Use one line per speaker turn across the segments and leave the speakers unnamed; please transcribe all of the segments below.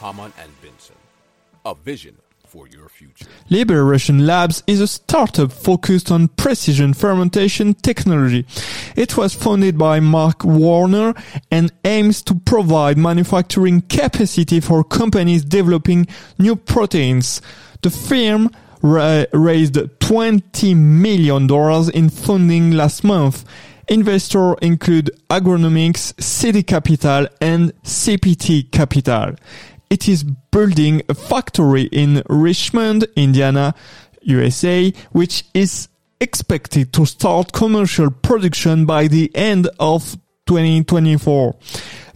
Hamann and Benson. A vision for your future.
Liberation Labs is a startup focused on precision fermentation technology. It was founded by Mark Warner and aims to provide manufacturing capacity for companies developing new proteins. The firm ra- raised $20 million in funding last month. Investors include Agronomics, Siddhi Capital, and CPT Capital. It is building a factory in Richmond, Indiana, USA, which is expected to start commercial production by the end of 2024.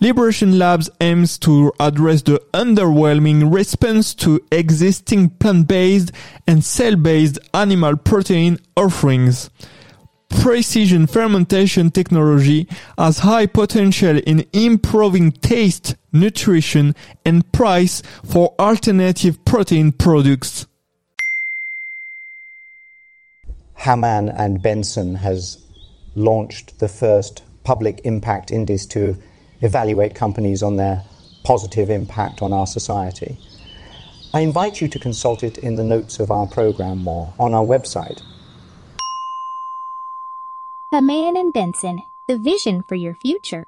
Liberation Labs aims to address the underwhelming response to existing plant-based and cell-based animal protein offerings precision fermentation technology has high potential in improving taste, nutrition, and price for alternative protein products.
Hamann and Benson has launched the first public impact index to evaluate companies on their positive impact on our society. I invite you to consult it in the notes of our program or on our website.
Hamann and Benson, the vision for your future.